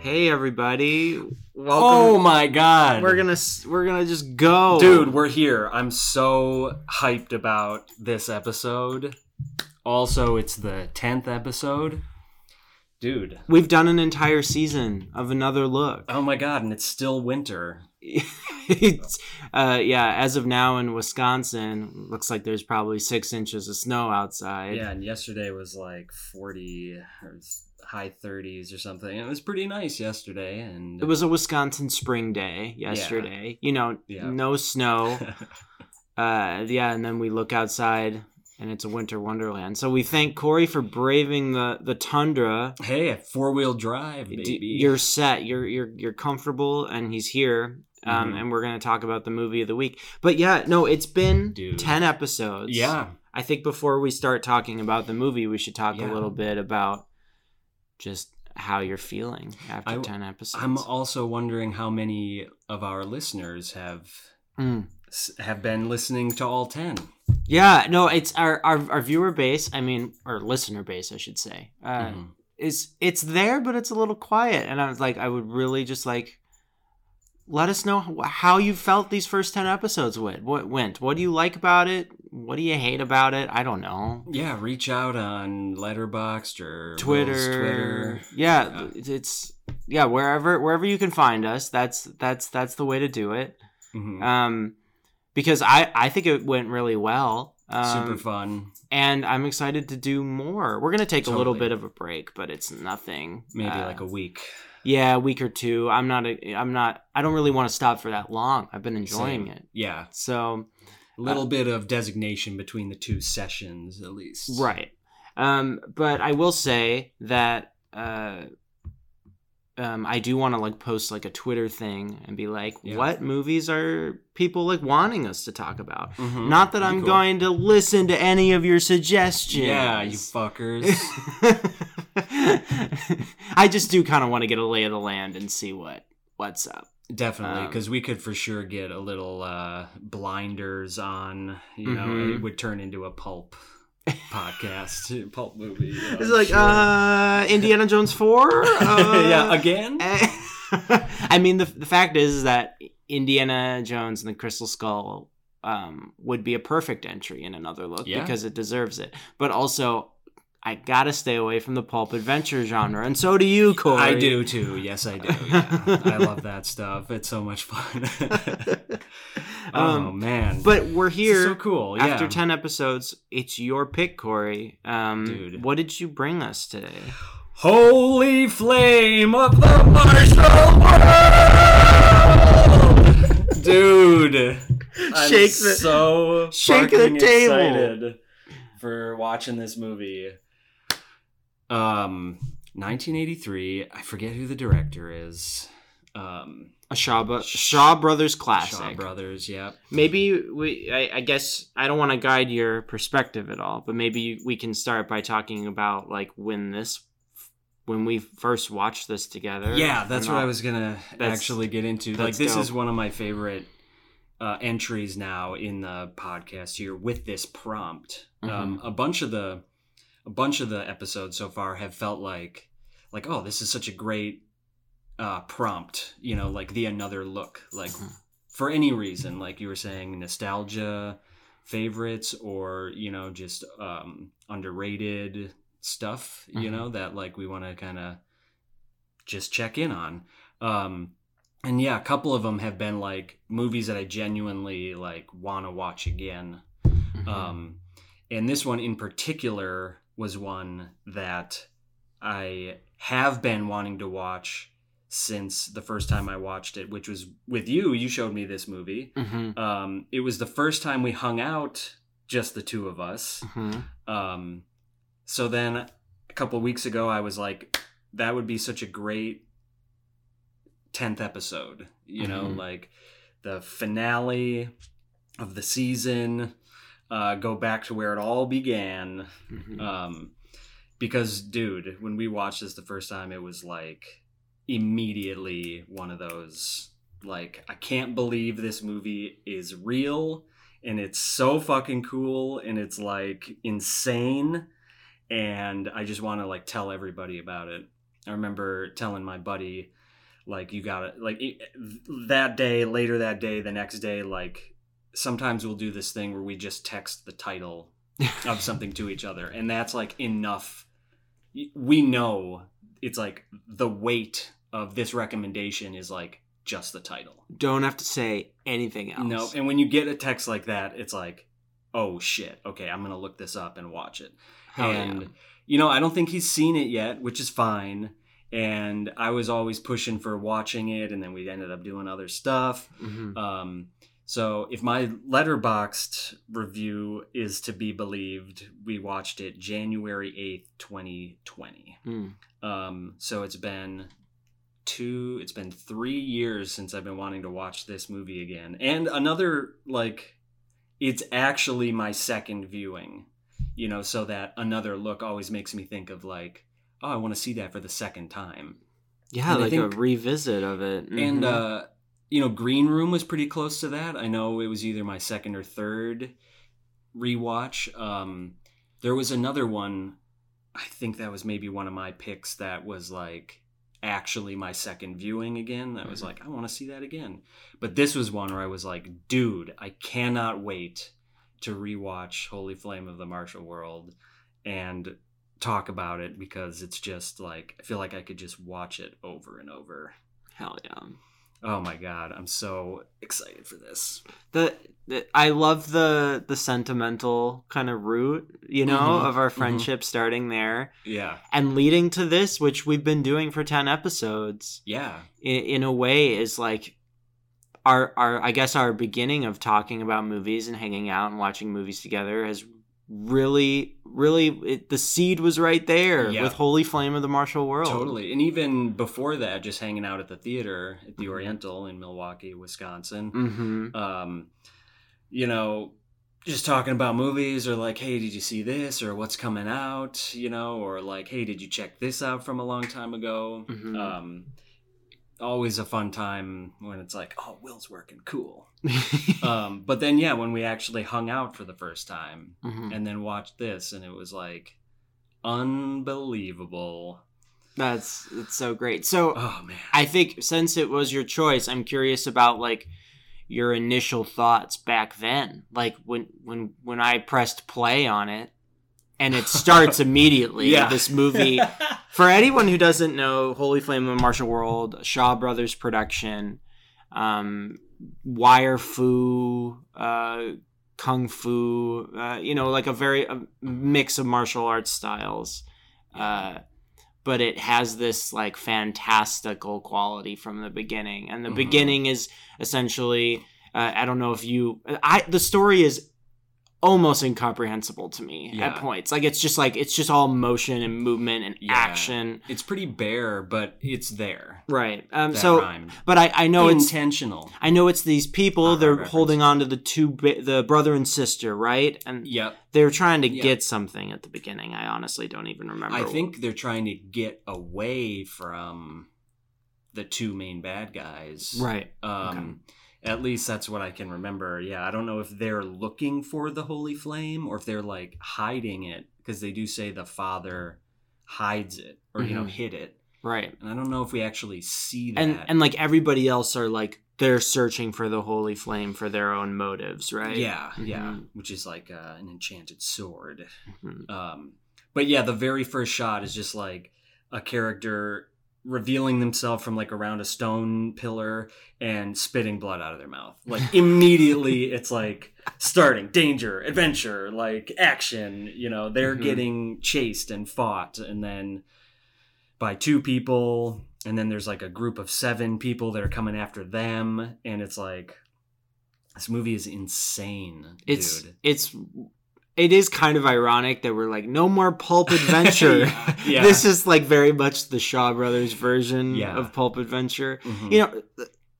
Hey everybody, welcome. Oh my god. we're gonna we're gonna just go, Dude, we're here. I'm so hyped about this episode. Also, it's the 10th episode. Dude. We've done an entire season of another look. Oh my god, and it's still winter. it's, uh, yeah, as of now in Wisconsin, looks like there's probably six inches of snow outside. Yeah, and yesterday was like 40 or high 30s or something. It was pretty nice yesterday and It was a Wisconsin spring day yesterday. You know, Yeah. no snow. uh, yeah, and then we look outside and it's a winter wonderland. So we thank Corey for braving the the tundra. Hey, four-wheel drive, baby. You're set. You're you're you're comfortable, and he's here. Um, Mhm. and we're gonna talk about the movie of the week. But yeah, no, it's been Dude. ten episodes. yeah. I think before we start talking about the movie, we should talk Yeah. a little bit about just how you're feeling after I- ten episodes. I'm also wondering how many of our listeners have Mm. have been listening to all 10. Yeah, no, it's our, our our viewer base. I mean, or listener base, I should say. Uh, Mhm. is it's there, but it's a little quiet. And I was like, I would really just like let us know how- you felt these first ten episodes went. What went? What do you like about it? What do you hate about it? I don't know. Yeah, reach out on Letterboxd or Twitter, Will's Twitter. Yeah, Yeah. it's- yeah wherever wherever you can find us. That's that's that's the way to do it. Mhm. Um, because I I think it went really well. Um, Super fun. and I'm excited to do more. We're gonna take a little bit of a break, but it's nothing. Maybe uh, like a week. yeah, a week or two. I'm not. A, I'm not. I don't really want to stop for that long. I've been enjoying Same. it. Yeah, So a little bit of designation between the two sessions at least. right. Um, but I will say that uh, um, I do want to like post like a Twitter thing and be like, Yeah. what movies are people like wanting us to talk about? Mhm. Not that Pretty I'm cool. going to listen to any of your suggestions. Yeah, you fuckers. I just do kind of want to get a lay of the land and see what what's up. Definitely, Um, because we could for sure get a little uh, blinders on. You know, Mhm. it would turn into a pulp podcast, pulp movie. you know, It's like sure. uh Indiana Jones 4? Uh, yeah, again. I mean the the fact is that Indiana Jones and the Crystal Skull um would be a perfect entry in another look Yeah. because it deserves it. But also I gotta stay away from the pulp adventure genre, and so do you, Corey. I do too. Yes, I do. Yeah. I love that stuff. It's so much fun. oh Um, man, But we're here so cool. Yeah. after 10 episodes. It's your pick, Corey. Um, Dude. What did you bring us today? Holy flame of the martial world, dude! I'm Shake the- so shake the fucking table. excited for watching this movie. Um, 1983. I forget who the director is. Um, A Shaw, Bro- Shaw Brothers classic. Shaw Brothers. yeah. Maybe we, I, I guess, I don't want to guide your perspective at all, but maybe we can start by talking about like when this, when we first watched this together. Yeah, that's what I was gonna actually get into. Like, this dope. is one of my favorite uh, entries now in the podcast here with this prompt. Mm-hmm. Um, a bunch of the, a bunch of the episodes so far have felt like, like, oh, this is such a great uh, prompt. You know, like the another look, like Mhm. for any reason, like you were saying, nostalgia favorites or you know just um, underrated stuff. You Mhm. know that like we want to kind of just check in on. Um, and yeah, a couple of them have been like movies that I genuinely like want to watch again. Mhm. Um, and this one in particular was one that I have been wanting to watch since the first time I watched it, which was with you. You showed me this movie. Mhm. Um, it was the first time we hung out, just the two of us. Mhm. Um, so then a couple of weeks ago, I was like, that would be such a great 10th episode, you know, Mhm. like the finale of the season, uh, go back to where it all began. Mhm. Um, because, dude, when we watched this the first time, it was like immediately one of those, like, I can't believe this movie is real and it's so fucking cool and it's like insane and I just want to like tell everybody about it. I remember telling my buddy, like, you got to like it- that day, later that day, the next day, like, sometimes we'll do this thing where we just text the title of something to each other, and that's like enough. We know it's like the weight of this recommendation is like just the title. Don't have to say anything else. No, and when you get a text like that, it's like, oh shit, okay, I'm gonna look this up and watch it. Hell and yeah. you know, I don't think he's seen it yet, which is fine. And I was always pushing for watching it, and then we ended up doing other stuff. Mhm. Um, so if my Letterboxd review is to be believed, we watched it January eighth, twenty twenty. Mm. Um, so it's been two, it's been three years since I've been wanting to watch this movie again. And another, like, it's actually my second viewing, you know, so that another look always makes me think of, like, oh, I want to see that for the second time. Yeah, And like think- a revisit of it. And, Mhm. uh, you know, Green Room was pretty close to that. I know it was either my second or third rewatch. Um, there was another one, I think that was maybe one of my picks that was like actually my second viewing again. That was Mhm. like, I want to see that again. But this was one where I was like, dude, I cannot wait to rewatch Holy Flame of the Martial World and talk about it because it's just like, I feel like I could just watch it over and over. hell yeah. Oh my god, I'm so excited for this. the, the I love the the sentimental kind of root, you know, Mhm, of our mhm. friendship starting there Yeah. and leading to this, which we've been doing for ten episodes. Yeah. In, in a way, is like our our I guess our beginning of talking about movies and hanging out and watching movies together has really really it, the seed was right there Yeah. with Holy Flame of the Martial World. Totally. And even before that, just hanging out at the theater at the Mhm. Oriental in Milwaukee, Wisconsin. Mm-hmm. Um, you know, just talking about movies or like, hey, did you see this? Or what's coming out? You know, or like, hey, did you check this out from a long time ago? Mhm. Um, always a fun time when it's like, oh, Will's working, cool. um, but then, yeah, when we actually hung out for the first time, Mhm. and then watched this and it was like unbelievable That's that's so great. So oh man I think since it was your choice, I'm curious about like your initial thoughts back then. Like when when when I pressed play on it and it starts immediately. Yeah. This movie for anyone who doesn't know, Holy Flame of Martial World, Shaw Brothers production, um, wire fu, uh, kung fu, uh, you know, like a very a mix of martial arts styles. Uh, but it has this like fantastical quality from the beginning, and the Mhm. beginning is essentially. Uh, I don't know if you. I the story is almost incomprehensible to me Yeah. at points. Like it's just like it's just all motion and movement and Yeah. action. it's pretty bare but it's there Right. Um. so, rhymed. but I I know it's intentional I know it's these people. They're reference. holding on to the two the brother and sister, right? And yep they're trying to Yeah. get something at the beginning. I honestly don't even remember. i think they're trying to get away from the two main bad guys Right. um at least that's what i can remember yeah i don't know if they're looking for the holy flame or if they're like hiding it because they do say the father hides it or you know Mhm. hid it Right. and i don't know if we actually see that And and like everybody else are like they're searching for the holy flame for their own motives, right? yeah yeah Mhm. which is like uh, an enchanted sword Mhm. um but yeah the very first shot is just like a character revealing themselves from like around a stone pillar and spitting blood out of their mouth. Like immediately it's like starting danger adventure like action you know? They're Mhm. getting chased and fought and then by two people and then there's like a group of seven people that are coming after them and it's like this movie is insane It's dude. it's it is kind of ironic that we're like no more pulp adventure. Yeah, yeah. this is like very much the Shaw Brothers version Yeah. of pulp adventure. Mhm. You know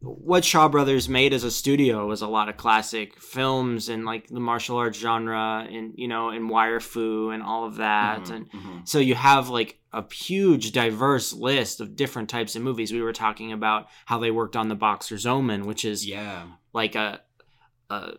what Shaw Brothers made as a studio was a lot of classic films and like the martial arts genre and you know and wire fu and all of that Mhm, and mhm. so you have like a huge diverse list of different types of movies we were talking about how they worked on the boxer's omen which is yeah like a, a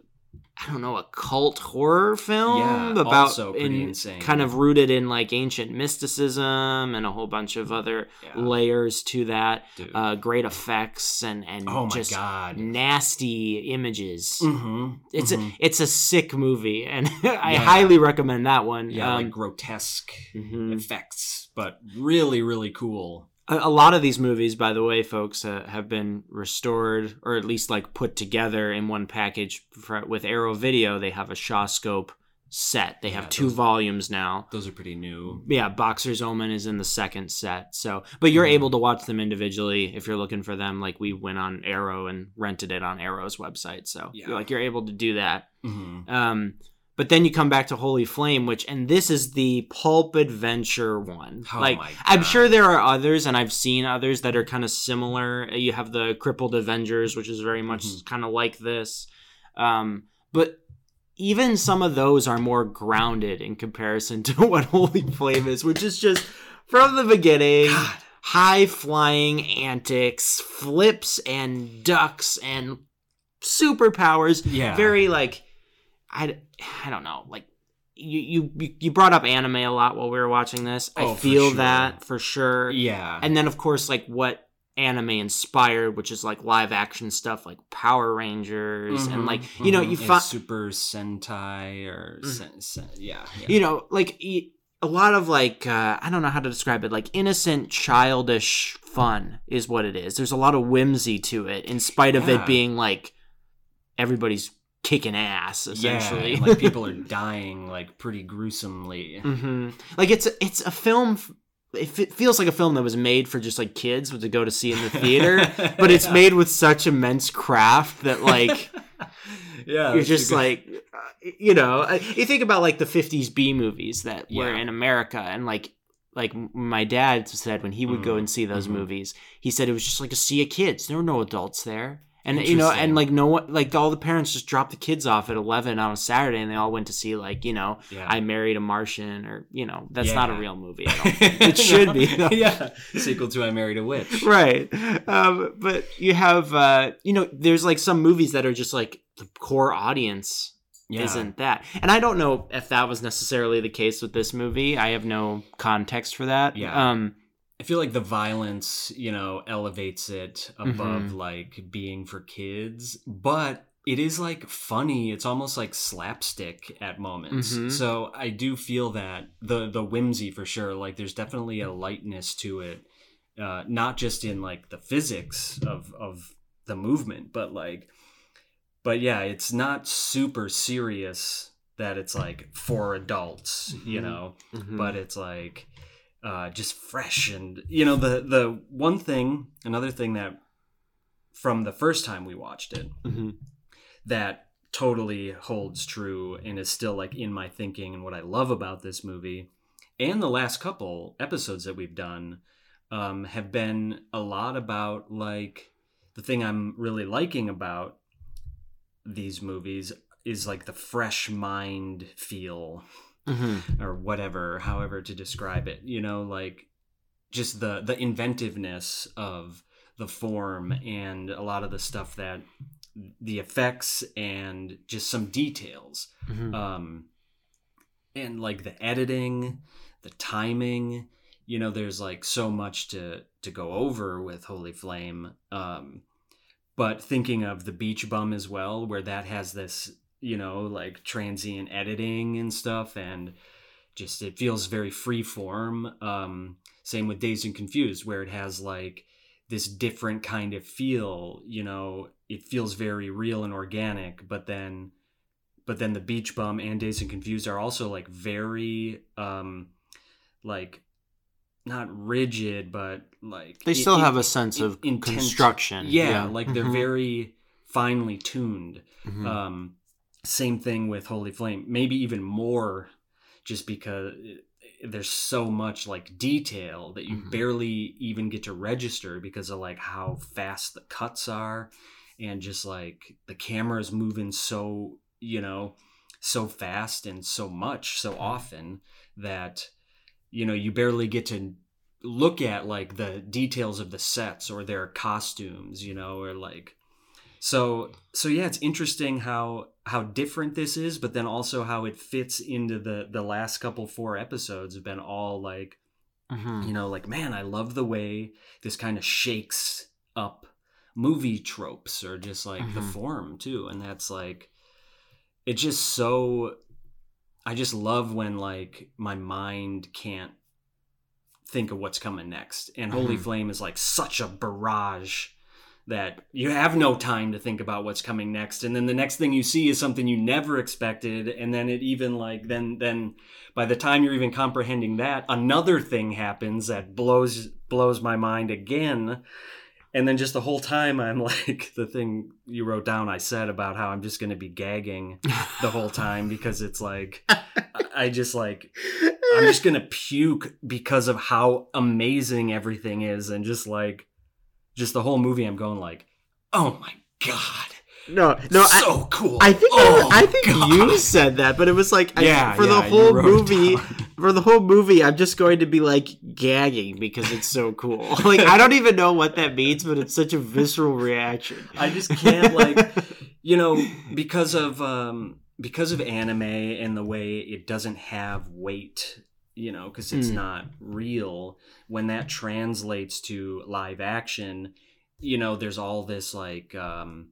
I don't know, a cult horror film Yeah, about in- kind of rooted in like ancient mysticism and a whole bunch of other Yeah. layers to that. Uh, great effects and and oh my just god. nasty images. Mm-hmm. It's a it's a sick movie, and I Yeah. highly recommend that one. yeah, Um, like grotesque mhm. effects, but really, really cool. A, lot of these movies, by the way, folks, uh, have been restored or at least like put together in one package for, with Arrow Video. They have a Shawscope set. They have two those- volumes now. Those are pretty new. Yeah, Boxer's Omen is in the second set. So, but you're Mhm. able to watch them individually if you're looking for them. Like we went on Arrow and rented it on Arrow's website. So, Yeah. like you're able to do that. hmm Um, but then you come back to Holy Flame, which and this is the pulp adventure one. Oh like my I'm sure there are others, and I've seen others that are kind of similar. You have the Crippled Avengers, which is very much Mhm. kind of like this. Um, but even some of those are more grounded in comparison to what Holy Flame is, which is just from the beginning God. high flying antics, flips and ducks and superpowers. Yeah. Very like I, I don't know, like you you you brought up anime a lot while we were watching this. I Oh, for feel sure. that for sure. Yeah. And then of course like what anime inspired, which is like live action stuff like Power Rangers and Mhm, like you know mhm. you find Super Sentai or Mm. sen- sen- yeah, yeah. you know like a lot of like uh, i don't know how to describe it like innocent childish fun is what it is there's a lot of whimsy to it in spite of Yeah. it being like everybody's kicking ass essentially Yeah, like people are dying like pretty gruesomely. hmm like it's it's a film it feels like a film that was made for just like kids to go to see in the theater but it's Yeah. made with such immense craft that like yeah, you're just good- like uh, you know you think about like the 50s b movies that were in america and like like my dad said when he would go Mhm, and see those mhm. movies he said it was just like a sea of kids there were no adults there and you know and like no one like all the parents just dropped the kids off at 11 on a saturday and they all went to see like you know yeah. i married a martian or you know that's not a real movie it should be though. yeah. Sequel to I Married a Witch. right um, but you have uh you know there's like some movies that are just like the core audience Yeah. isn't that and i don't know if that was necessarily the case with this movie i have no context for that Yeah. um I feel like the violence, you know, elevates it above Mhm. like being for kids, but it is like funny. It's almost like slapstick at moments. Mhm. So I do feel that the the whimsy for sure. Like there's definitely a lightness to it, uh, not just in like the physics of of the movement, but like, but yeah, it's not super serious that it's like for adults, you Mhm. know mhm. but it's like uh, just fresh and you know the the one thing another thing that from the first time we watched it Mhm. that totally holds true and is still like in my thinking and what I love about this movie and the last couple episodes that we've done um, have been a lot about like the thing I'm really liking about these movies is like the fresh mind feel Mhm. or whatever however to describe it you know like just the the inventiveness of the form and a lot of the stuff that the effects and just some details Mhm. um and like the editing the timing you know there's like so much to to go over with holy flame um but thinking of the beach bum as well where that has this you know like transient editing and stuff and just it feels very free form um same with dazed and confused where it has like this different kind of feel you know it feels very real and organic but then but then the beach bum and dazed and confused are also like very um like not rigid but like they still in- have a sense in- of intense- construction yeah, like they're Mhm. very finely tuned Mhm. um same thing with holy flame maybe even more just because there's so much like detail that you Mhm. barely even get to register because of like how fast the cuts are and just like the camera is moving so you know so fast and so much so often that you know you barely get to look at like the details of the sets or their costumes you know or like So so yeah, it's interesting how how different this is, but then also how it fits into the the last couple four episodes have been all like Mhm. you know like man i love the way this kind of shakes up movie tropes or just like the Mhm. form too and that's like it's just so i just love when like my mind can't think of what's coming next and holy Mhm. flame is like such a barrage that you have no time to think about what's coming next. And then the next thing you see is something you never expected. And then it even like then then by the time you're even comprehending that another thing happens that blows blows my mind again. And then just the whole time i'm like the thing you wrote down i said about how i'm just going to be gagging the whole time because it's like I- just like i'm just going to puke because of how amazing everything is and just like just the whole movie i'm going like oh my god no, no, I, so cool I think oh, I, I think God. you said that, but it was like I- yeah for the yeah, you whole movie. For the whole movie, I'm just going to be like gagging because it's so cool. Like I don't even know what that means, but it's such a visceral reaction. I just can't like you know because of um because of anime and the way it doesn't have weight you know because it's Mm. not real when that translates to live action you know there's all this like um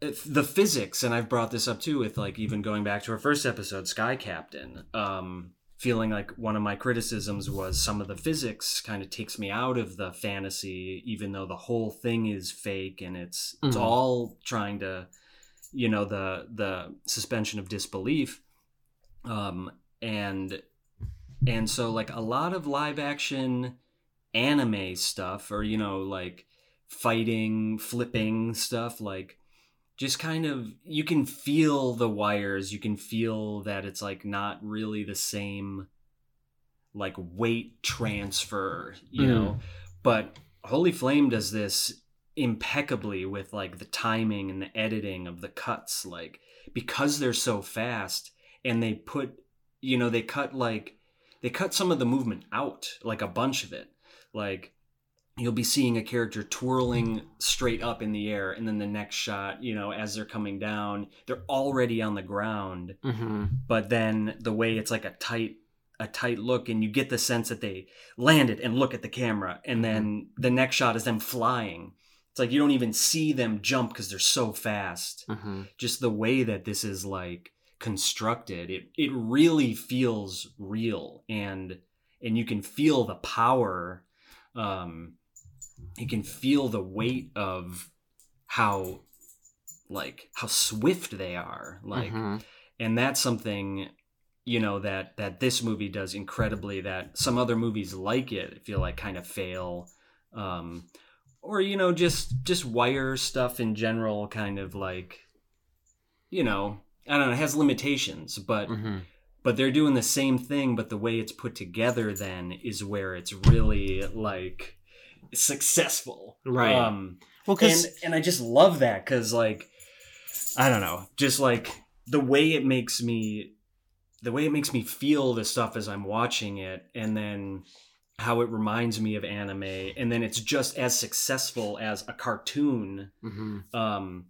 the physics and i've brought this up too with like even going back to our first episode sky captain um feeling like one of my criticisms was some of the physics kind of takes me out of the fantasy even though the whole thing is fake and it's it's Mhm. all trying to you know the the suspension of disbelief um and and so like a lot of live action anime stuff or you know like fighting flipping stuff like just kind of you can feel the wires you can feel that it's like not really the same like weight transfer you Mm. know but holy flame does this impeccably with like the timing and the editing of the cuts like because they're so fast and they put you know they cut like they cut some of the movement out like a bunch of it. Like you'll be seeing a character twirling straight up in the air and then the next shot you know as they're coming down they're already on the ground. Mm-hmm. but then the way it's like a tight a tight look and you get the sense that they landed and look at the camera and then the next shot is them flying. It's like you don't even see them jump because they're so fast. Mm-hmm. just the way that this is like constructed it it really feels real and and you can feel the power um you can feel the weight of how like how swift they are like Mm-hmm. and that's something you know that that this movie does incredibly that some other movies like it feel like kind of fail um or you know just just wire stuff in general kind of like you know i don't know it has limitations but Mm-hmm. but they're doing the same thing but the way it's put together then is where it's really like successful Right. um Well, because and and I just love that because like I don't know, just like the way it makes me, the way it makes me feel the stuff as I'm watching it, and then how it reminds me of anime, and then it's just as successful as a cartoon. Mhm. Um,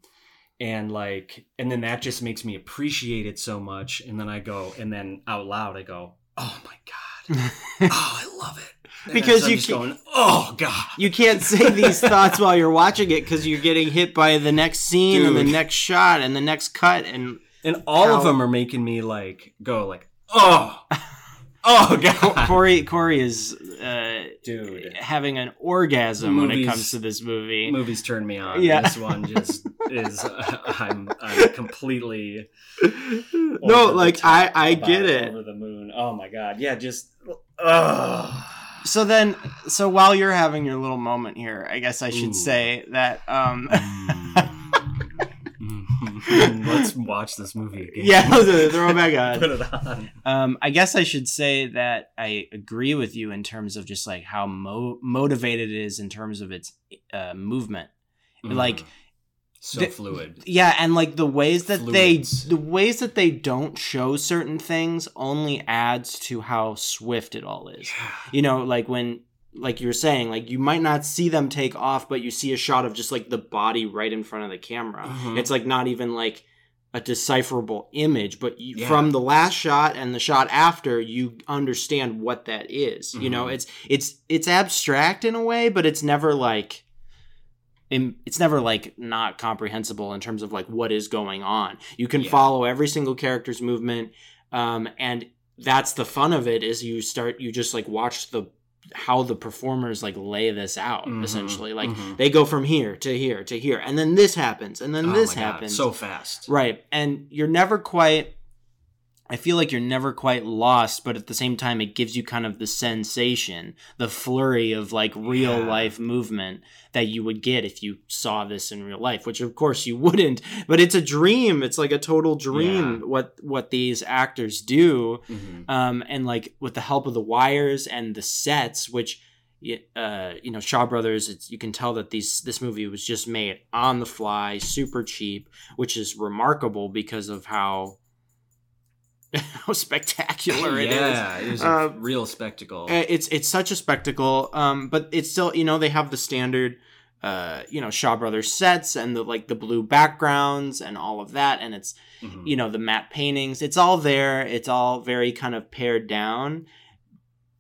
and like, and then that just makes me appreciate it so much. And then I go, and then out loud I go, "Oh my god, oh I love it." And Because you just can't- going, "Oh god." you can't say these thoughts while you're watching it because you're getting hit by the next scene and the next shot and the next cut and And all How- of them are making me like go like, oh, oh god, Corey Corey is uh, dude. having an orgasm when it comes to this movie. Movies turn me on. Yeah. This one just is. I'm I'm completely no, like I I get it. Over the moon. Oh my god. Yeah. Just. Ugh. So then, so while you're having your little moment here, I guess I should Ooh. say that um, Mm. Let's watch this movie again. yeah, throw it back on. Put it on. Um, I guess I should say that I agree with you in terms of just like how mo- motivated it is in terms of its uh, movement. Like, Mm. so the- fluid. Yeah, and like the ways that Fluids. they the ways that they don't show certain things only adds to how swift it all is. You know, like when like you're saying, like you might not see them take off, but you see a shot of just like the body right in front of the camera. Mhm. It's like not even like a decipherable image, but you, Yeah. from the last shot and the shot after, you understand what that is. You know, Mhm. it's it's it's abstract in a way, but it's never like it's never like not comprehensible in terms of like what is going on. You can Yeah. follow every single character's movement, um, and that's the fun of it. Is you start you just like watch the how the performers like lay this out Mhm. essentially like Mhm. they go from here to here to here and then this happens and then Oh this my God, happens so fast. Right. And you're never quite I feel like you're never quite lost, but at the same time it gives you kind of the sensation, the flurry of like real Yeah. life movement that you would get if you saw this in real life, which of course you wouldn't, but it's a dream. It's like a total dream Yeah. what what these actors do. Mhm. Um and like with the help of the wires and the sets which uh, you know Shaw Brothers. It's, you can tell that these this movie was just made on the fly, super cheap, which is remarkable because of how how spectacular it is. yeah, it was a Uh, real spectacle. Uh, It's it's such a spectacle, um, but it's still you know they have the standard, uh, you know Shaw Brothers sets and the like the blue backgrounds and all of that, and it's Mhm. you know the matte paintings. It's all there. It's all very kind of pared down,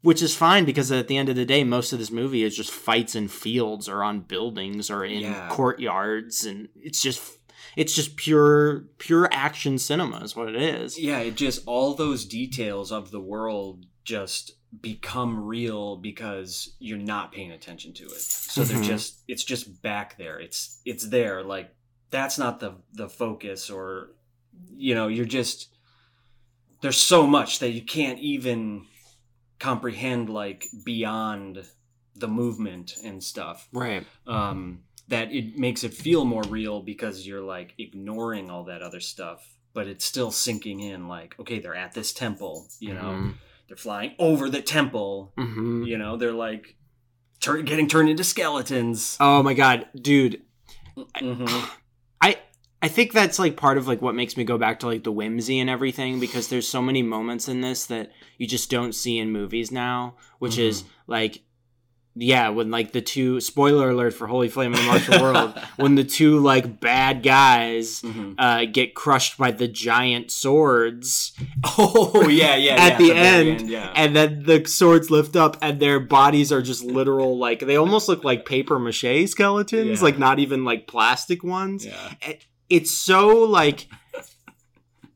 which is fine because at the end of the day, most of this movie is just fights in fields or on buildings or in Yeah. courtyards, and it's just it's just pure pure action cinema is what it is. yeah, it just all those details of the world just become real because you're not paying attention to it. So Mhm. they're just it's just back there. It's it's there. Like that's not the the focus or you know, you're just there's so much that you can't even comprehend like beyond the movement and stuff. Right. um, that it makes it feel more real because you're like ignoring all that other stuff, but it's still sinking in. Like, okay, they're at this temple, you know, they're flying over the temple, hmm you know, they're like tur- getting turned into skeletons. Oh my god, dude. Mhm. I I think that's like part of like what makes me go back to like the whimsy and everything because there's so many moments in this that you just don't see in movies now, which is like yeah, when like the two spoiler alert for Holy Flame of the Martial World, when the two like bad guys Mhm. uh, get crushed by the giant swords, Oh yeah, yeah. At yeah, the very end, yeah. and then the swords lift up, and their bodies are just literal like they almost look like paper mache skeletons, Yeah. like not even like plastic ones yeah. it's so like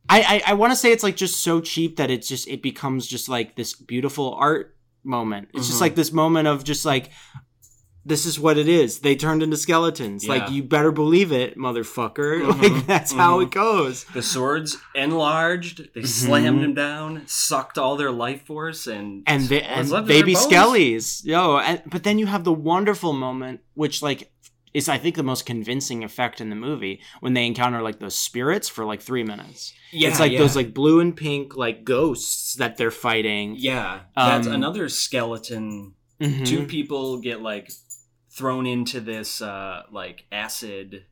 I I, I want to say it's like just so cheap that it's just it becomes just like this beautiful art moment. It's just Mhm. like this moment of just like this is what it is. They turned into skeletons. Like you better believe it, motherfucker. Mhm. Like that's how Mhm. it goes. The swords enlarged. They Mhm. slammed him down, sucked all their life force, and And they, and that's left is their baby skellies. Yo, and, but then you have the wonderful moment which like is I think the most convincing effect in the movie when they encounter like those spirits for like 3 minutes. Yeah, it's like yeah. those like blue and pink like ghosts that they're fighting. Yeah, that's Um, another skeleton. Mhm. Two people get like thrown into this uh like acid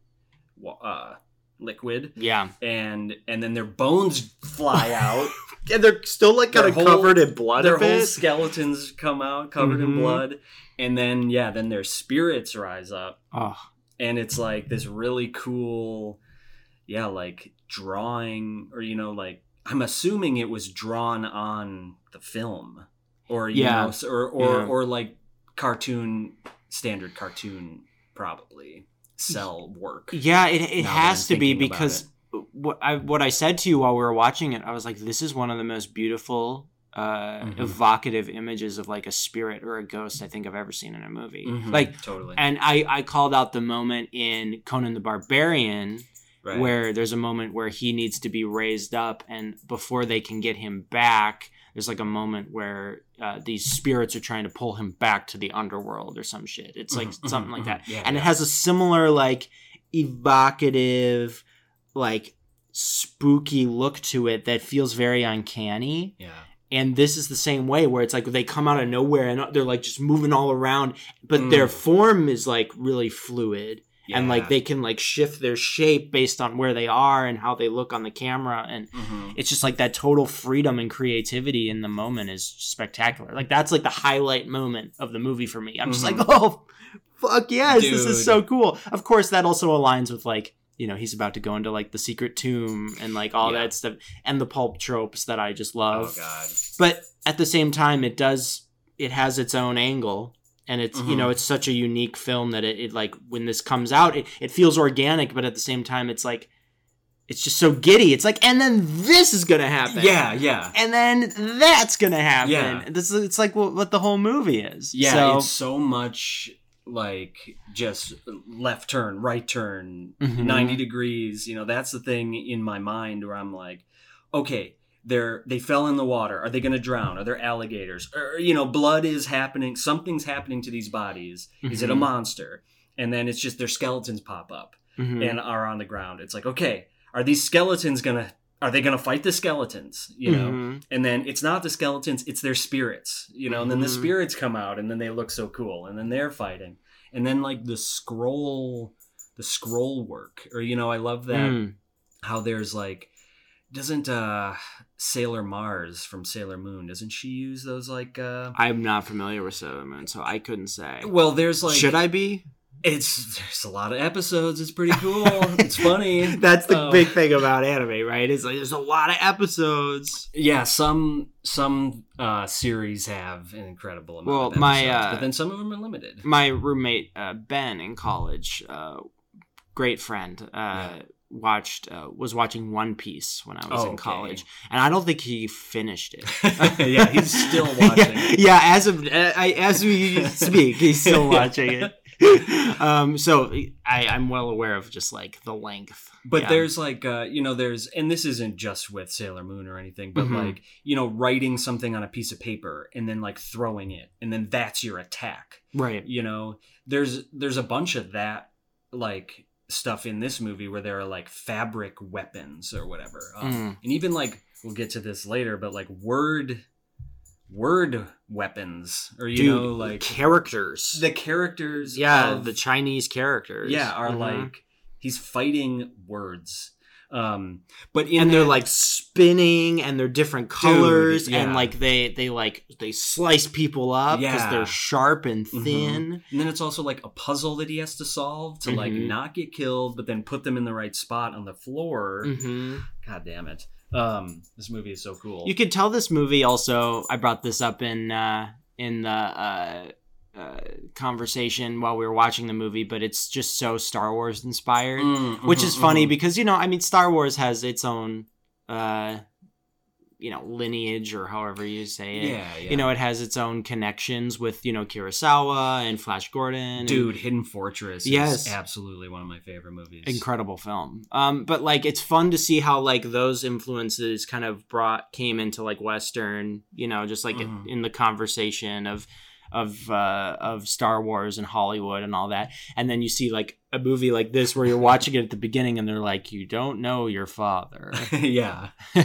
uh liquid Yeah. and and then their bones fly out. And they're still like kind of covered in blood their whole skeletons come out covered in Mhm. blood and then yeah, then their spirits rise up Oh, and it's like this really cool yeah, like drawing or you know like I'm assuming it was drawn on the film or you Yeah. know or or, Yeah. or like cartoon standard cartoon probably cel work. yeah, it, it has to be because what I what I said to you while we were watching it, I was like, this is one of the most beautiful, uh, Mhm. evocative images of like a spirit or a ghost I think I've ever seen in a movie. Mhm, Like, totally and I I called out the moment in Conan the Barbarian right. where there's a moment where he needs to be raised up and before they can get him back there's like a moment where uh, these spirits are trying to pull him back to the underworld or some shit it's like Mhm, something like that mhm. Yeah, and it has a similar like evocative like spooky look to it that feels very uncanny yeah. And this is the same way where it's like they come out of nowhere and they're like just moving all around but Mm. their form is like really fluid and like they can like shift their shape based on where they are and how they look on the camera and Mhm. it's just like that total freedom and creativity in the moment is spectacular like that's like the highlight moment of the movie for me i'm just Mhm. like oh fuck yes this is so cool of course that also aligns with like you know he's about to go into like the secret tomb and like all Yeah. that stuff and the pulp tropes that i just love. Oh god. but at the same time it does it has its own angle and it's you Mhm. know it's such a unique film that it, it like when this comes out it, it feels organic but at the same time it's like it's just so giddy it's like and then this is gonna happen Yeah, yeah. and then that's gonna happen Yeah. this it's like what, what the whole movie is Yeah, so, it's so much like just left turn, right turn, Mhm. 90 degrees. You know, that's the thing in my mind where I'm like, okay, they're they fell in the water. Are they going to drown? Are there alligators? Or you know, blood is happening. Something's happening to these bodies. Is it a Mhm. monster? And then it's just their skeletons pop up Mhm. and are on the ground. It's like, okay, are these skeletons gonna? Are they gonna fight the skeletons? You know, Mhm. and then it's not the skeletons it's their spirits you know and then the Mhm. spirits come out and then they look so cool and then they're fighting and then like the scroll the scroll work or you know i love that Mm. how there's like doesn't uh sailor mars from sailor moon doesn't she use those like uh i'm not familiar with sailor moon so i couldn't say well there's like should i be it's there's a lot of episodes it's pretty cool it's funny that's the Um, big thing about anime right it's like there's a lot of episodes Yeah, some some uh, series have an incredible amount. Well, of my, uh, but then some of them are limited. my roommate uh, Ben in college, uh, great friend, uh, Yeah. watched uh, was watching One Piece when I was Oh, in okay. college, and I don't think he finished it. yeah, he's still watching. yeah, yeah, as of uh, I, as we speak, he's still watching it. um, so I, I'm well aware of just like the length. But Yeah. there's like uh, you know there's and this isn't just with Sailor Moon or anything, but Mhm. like you know writing something on a piece of paper and then like throwing it and then that's your attack. right. You know, there's there's a bunch of that like stuff in this movie where there are like fabric weapons or whatever. Um, Mm. and even like we'll get to this later but like word word weapons or you Dude, know like characters. the characters yeah, of- the Chinese characters. yeah are Mhm. like he's fighting words um but in and they're that- like spinning and they're different colors yeah. and like they they like they slice people up because Yeah. they're sharp and Mhm. thin and then it's also like a puzzle that he has to solve to like Mhm. not get killed but then put them in the right spot on the floor hmm god damn it um this movie is so cool you could tell this movie also i brought this up in uh in the uh uh, conversation while we were watching the movie, but it's just so Star Wars inspired, Mm, which mhm, is funny mhm. because you know, I mean, Star Wars has its own, uh, you know, lineage or however you say it. yeah, yeah You know, it has its own connections with you know Kurosawa and Flash Gordon. and- dude hidden fortress Yes. is absolutely one of my favorite movies incredible film um but like it's fun to see how like those influences kind of brought came into like western you know just like Mhm. in the conversation of of uh of star wars and hollywood and all that. And then you see like a movie like this where you're watching it at the beginning and they're like you don't know your father. Yeah.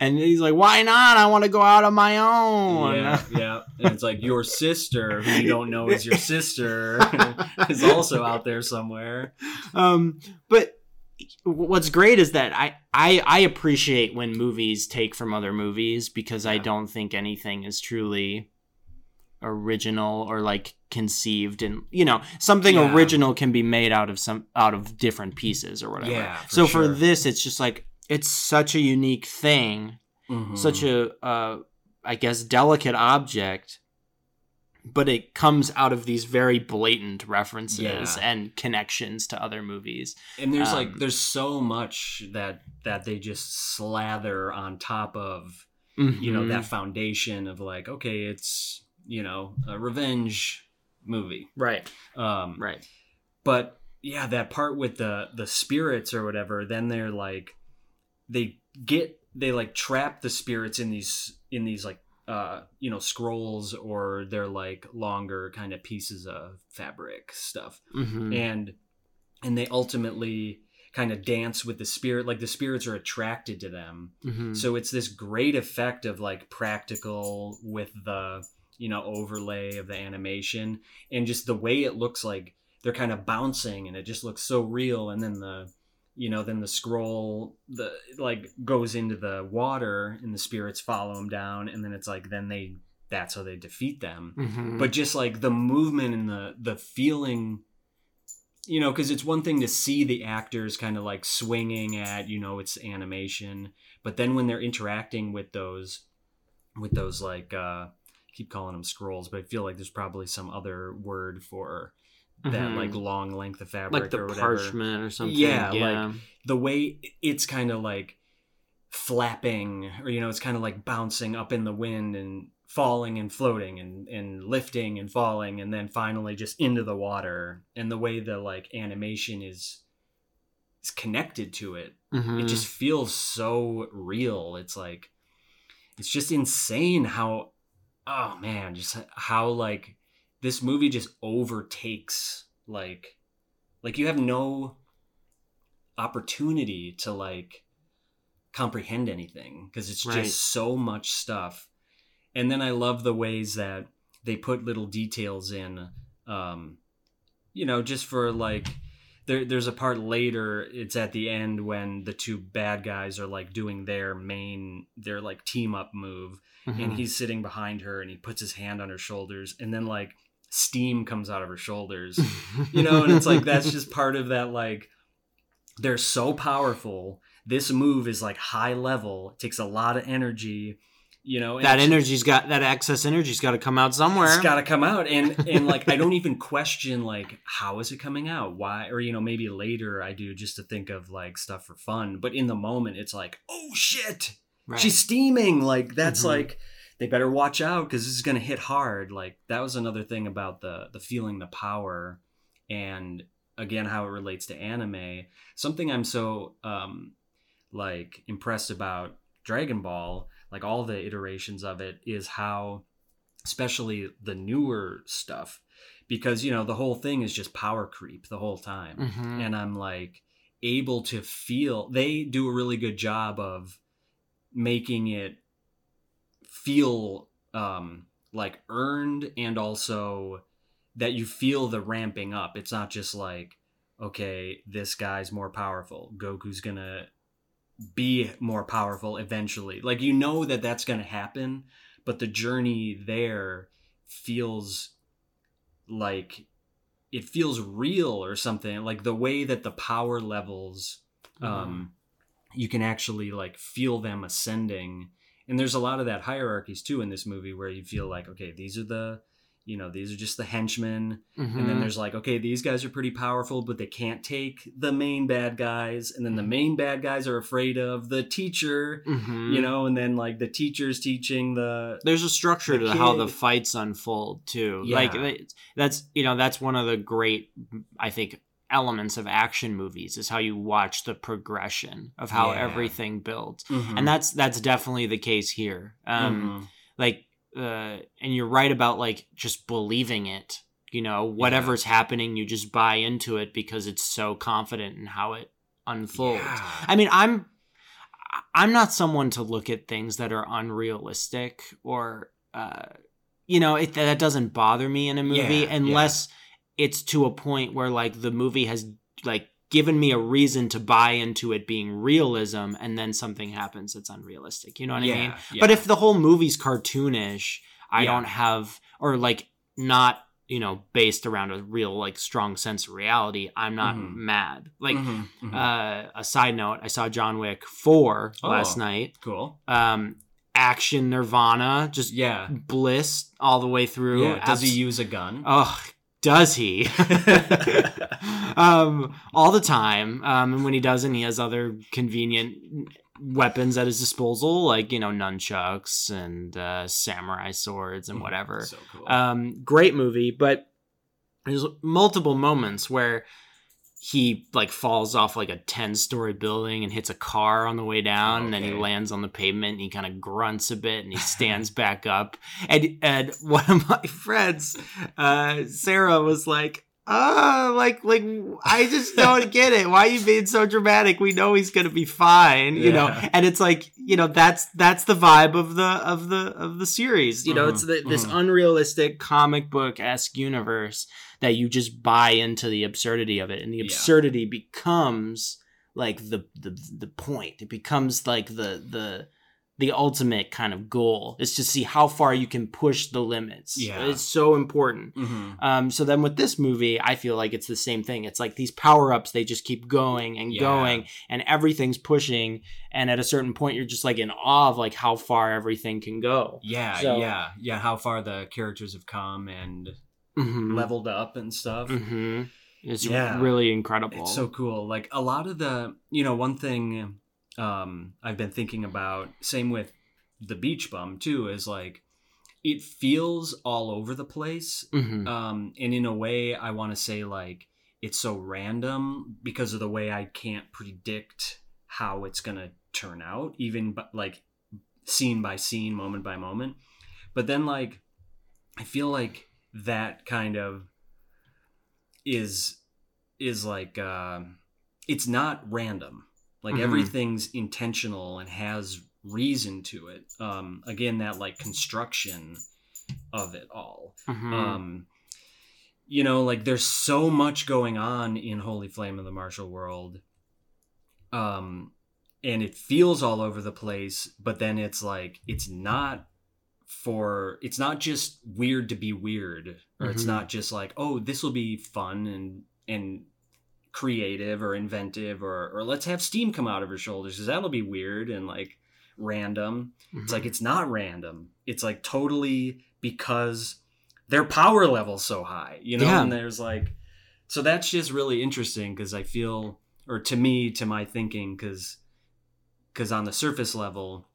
And he's like why not? I want to go out on my own. Yeah, yeah. And it's like your sister, who you don't know is your sister, is also out there somewhere. um but what's great is that I, I i appreciate when movies take from other movies because i don't think anything is truly original or like conceived and you know something Yeah. original can be made out of some out of different pieces or whatever Yeah, for so for this it's just like it's such a unique thing Mhm. such a uh, I guess delicate object but it comes out of these very blatant references Yeah. and connections to other movies and there's um, like there's so much that that they just slather on top of you know that foundation of like okay it's you know a revenge movie. Right. Um right. but yeah that part with the the spirits or whatever then they're like they get they like trap the spirits in these in these like uh you know scrolls or they're like longer kind of pieces of fabric stuff. Hmm and and they ultimately kind of dance with the spirit like the spirits are attracted to them. Hmm so it's this great effect of like practical with the you know overlay of the animation and just the way it looks like they're kind of bouncing and it just looks so real. And then the you know then the scroll the like goes into the water and the spirits follow them down. And then it's like then they that's how they defeat them. Mhm. but just like the movement and the the feeling you know because it's one thing to see the actors kind of like swinging at you know it's animation. But then when they're interacting with those with those like uh keep calling them scrolls but i feel like there's probably some other word for that Mhm. like long length of fabric like the or whatever parchment or something. Yeah, Yeah, like- the way it's kind of like flapping or you know it's kind of like bouncing up in the wind and falling and floating and and lifting and falling and then finally just into the water and the way the like animation is is connected to it Mhm. it just feels so real it's like it's just insane how oh man just how like this movie just overtakes like like you have no opportunity to like comprehend anything because it's Right. just so much stuff and then i love the ways that they put little details in um you know just for like there, there's a part later it's at the end when the two bad guys are like doing their main their like team up move and Mhm. he's sitting behind her and he puts his hand on her shoulders and then like steam comes out of her shoulders. You know and it's like that's just part of that like they're so powerful. This move is like high level. It takes a lot of energy you know that energy's got that excess energy's got to come out somewhere. it's got to come out and and like i don't even question like how is it coming out? Why or you know maybe later i do just to think of like stuff for fun but in the moment it's like oh shit Right. she's steaming like that's Mhm. like they better watch out because this is going to hit hard like that was another thing about the the feeling the power and again how it relates to anime something i'm so um like impressed about dragon ball like all the iterations of it is how especially the newer stuff because you know the whole thing is just power creep the whole time Mhm. and I'm like able to feel they do a really good job of making it feel um like earned and also that you feel the ramping up. It's not just like okay this guy's more powerful. Goku's gonna be more powerful eventually. Like you know that that's gonna happen but the journey there feels like it feels real or something. Like the way that the power levels um you can actually like feel them ascending and there's a lot of that hierarchies too in this movie where you feel like okay these are the you know these are just the henchmen and then Mhm. there's like okay these guys are pretty powerful but they can't take the main bad guys and then the main bad guys are afraid of the teacher Mhm. you know and then like the teacher's teaching the there's a structure the to how the fights unfold too Yeah. like that's you know that's one of the great i think elements of action movies is how you watch the progression of how Yeah. everything builds Mhm. and that's that's definitely the case here um Mhm. like uh and you're right about like just believing it you know whatever's happening you just buy into it because it's so confident in how it unfolds Yeah. I mean, I'm I'm not someone to look at things that are unrealistic or uh you know, it, that doesn't bother me in a movie Yeah, unless it's to a point where like the movie has like given me a reason to buy into it being realism and then something happens that's unrealistic. You know what I mean? Yeah, yeah. But if the whole movie's cartoonish, I Yeah. don't have or like not, you know, based around a real like strong sense of reality, I'm not Mhm. mad. Like Mhm, mhm. uh, a side note, I saw John Wick 4 Oh. last night. cool Um, action Nirvana, just yeah bliss all the way through. yeah does he use a gun Oh, does he? um, all the time. Um, and when he doesn't, he has other convenient weapons at his disposal, like, you know, nunchucks and uh, samurai swords and whatever. so cool Um, great movie, but there's multiple moments where he like falls off like a 10 story building and hits a car on the way down and then he lands on the pavement and he kind of grunts a bit and he stands back up. And and one of my friends uh sarah was like uh like like i just don't get it. Why are you being so dramatic? We know he's gonna be fine you know? And it's like you know that's that's the vibe of the of the of the series you know? It's the, this mhm. unrealistic comic book esque universe that you just buy into the absurdity of it and the Yeah. absurdity becomes like the the the point it becomes like the the the ultimate kind of goal is to see how far you can push the limits Yeah. it's so important hmm um, so then with this movie, I feel like it's the same thing. It's like these power ups, they just keep going and Yeah. going, and everything's pushing. And at a certain point, you're just like in awe of like how far everything can go. Yeah, So- yeah, yeah. How far the characters have come and Mm-hmm. leveled up and stuff. hmm It's Yeah. really incredible. It's so cool. Like a lot of the, you know, one thing um, I've been thinking about, same with the beach bum too, is like it feels all over the place. hmm Um, and in a way, I want to say like it's so random because of the way I can't predict how it's gonna turn out, even but like scene by scene, moment by moment. But then like I feel like that kind of is is like um it's not random. Like Mhm. everything's intentional and has reason to it. Um again that like construction of it all Mhm. um you know like there's so much going on in holy flame of the martial world um and it feels all over the place but then it's like it's not for it's not just weird to be weird or it's Mhm. not just like oh this will be fun and and creative or inventive or or let's have steam come out of her shoulders because that'll be weird and like random it's like it's not random. It's like totally because their power level's so high, you know. Yeah. And there's like, so that's just really interesting because I feel, or to me, to my thinking, because because on the surface level,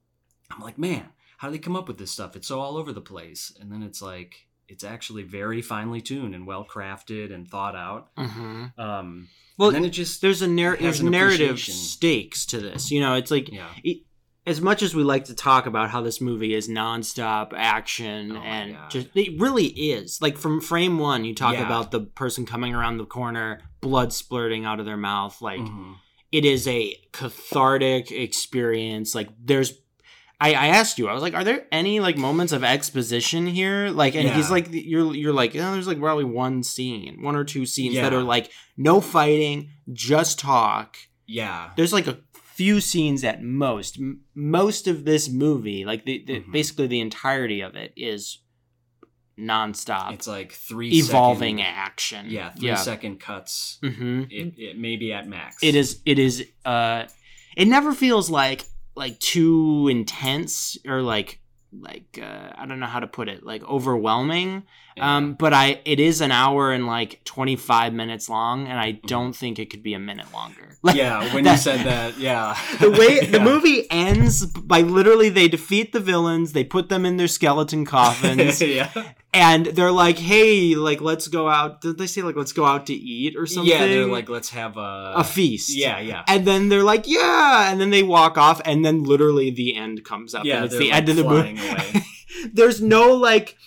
I'm like, man, how do they come up with this stuff? It's so all over the place, and then it's like it's actually very finely tuned and well crafted and thought out. Mhm. Um, Well, then it just there's a narr- there's narrative stakes to this. You know, it's like yeah, it- as much as we like to talk about how this movie is nonstop action Oh and God. just it really is like from frame one you talk Yeah. about the person coming around the corner blood splurting out of their mouth like Mhm. it is a cathartic experience like there's I, I asked you, I was like, are there any like moments of exposition here? Like, and he's like, you're you're like, oh, there's like probably one scene, one or two scenes that are like no fighting, just talk yeah, there's like a few scenes at most. M- most of this movie, like the, the Mhm. basically the entirety of it, is nonstop, it's like three evolving second- action. Yeah, three yeah. second cuts. hmm It, it may be at max. It is. It is. Uh, it never feels like like too intense or like like uh, I don't know how to put it, like overwhelming. Yeah. Um, but I it is an hour and like 25 minutes long, and Mm-hmm. I don't think it could be a minute longer. Like, yeah, when that- you said that, yeah. the way the movie ends by literally they defeat the villains, they put them in their skeleton coffins, yeah. And they're like, "Hey, like let's go out." Did they say like let's go out to eat or something? Yeah, they're like, let's have a a feast. Yeah, yeah. And then they're like, "Yeah," and then they walk off, and then literally the end comes up, Yeah, and it's the like, end of the movie. There's no like.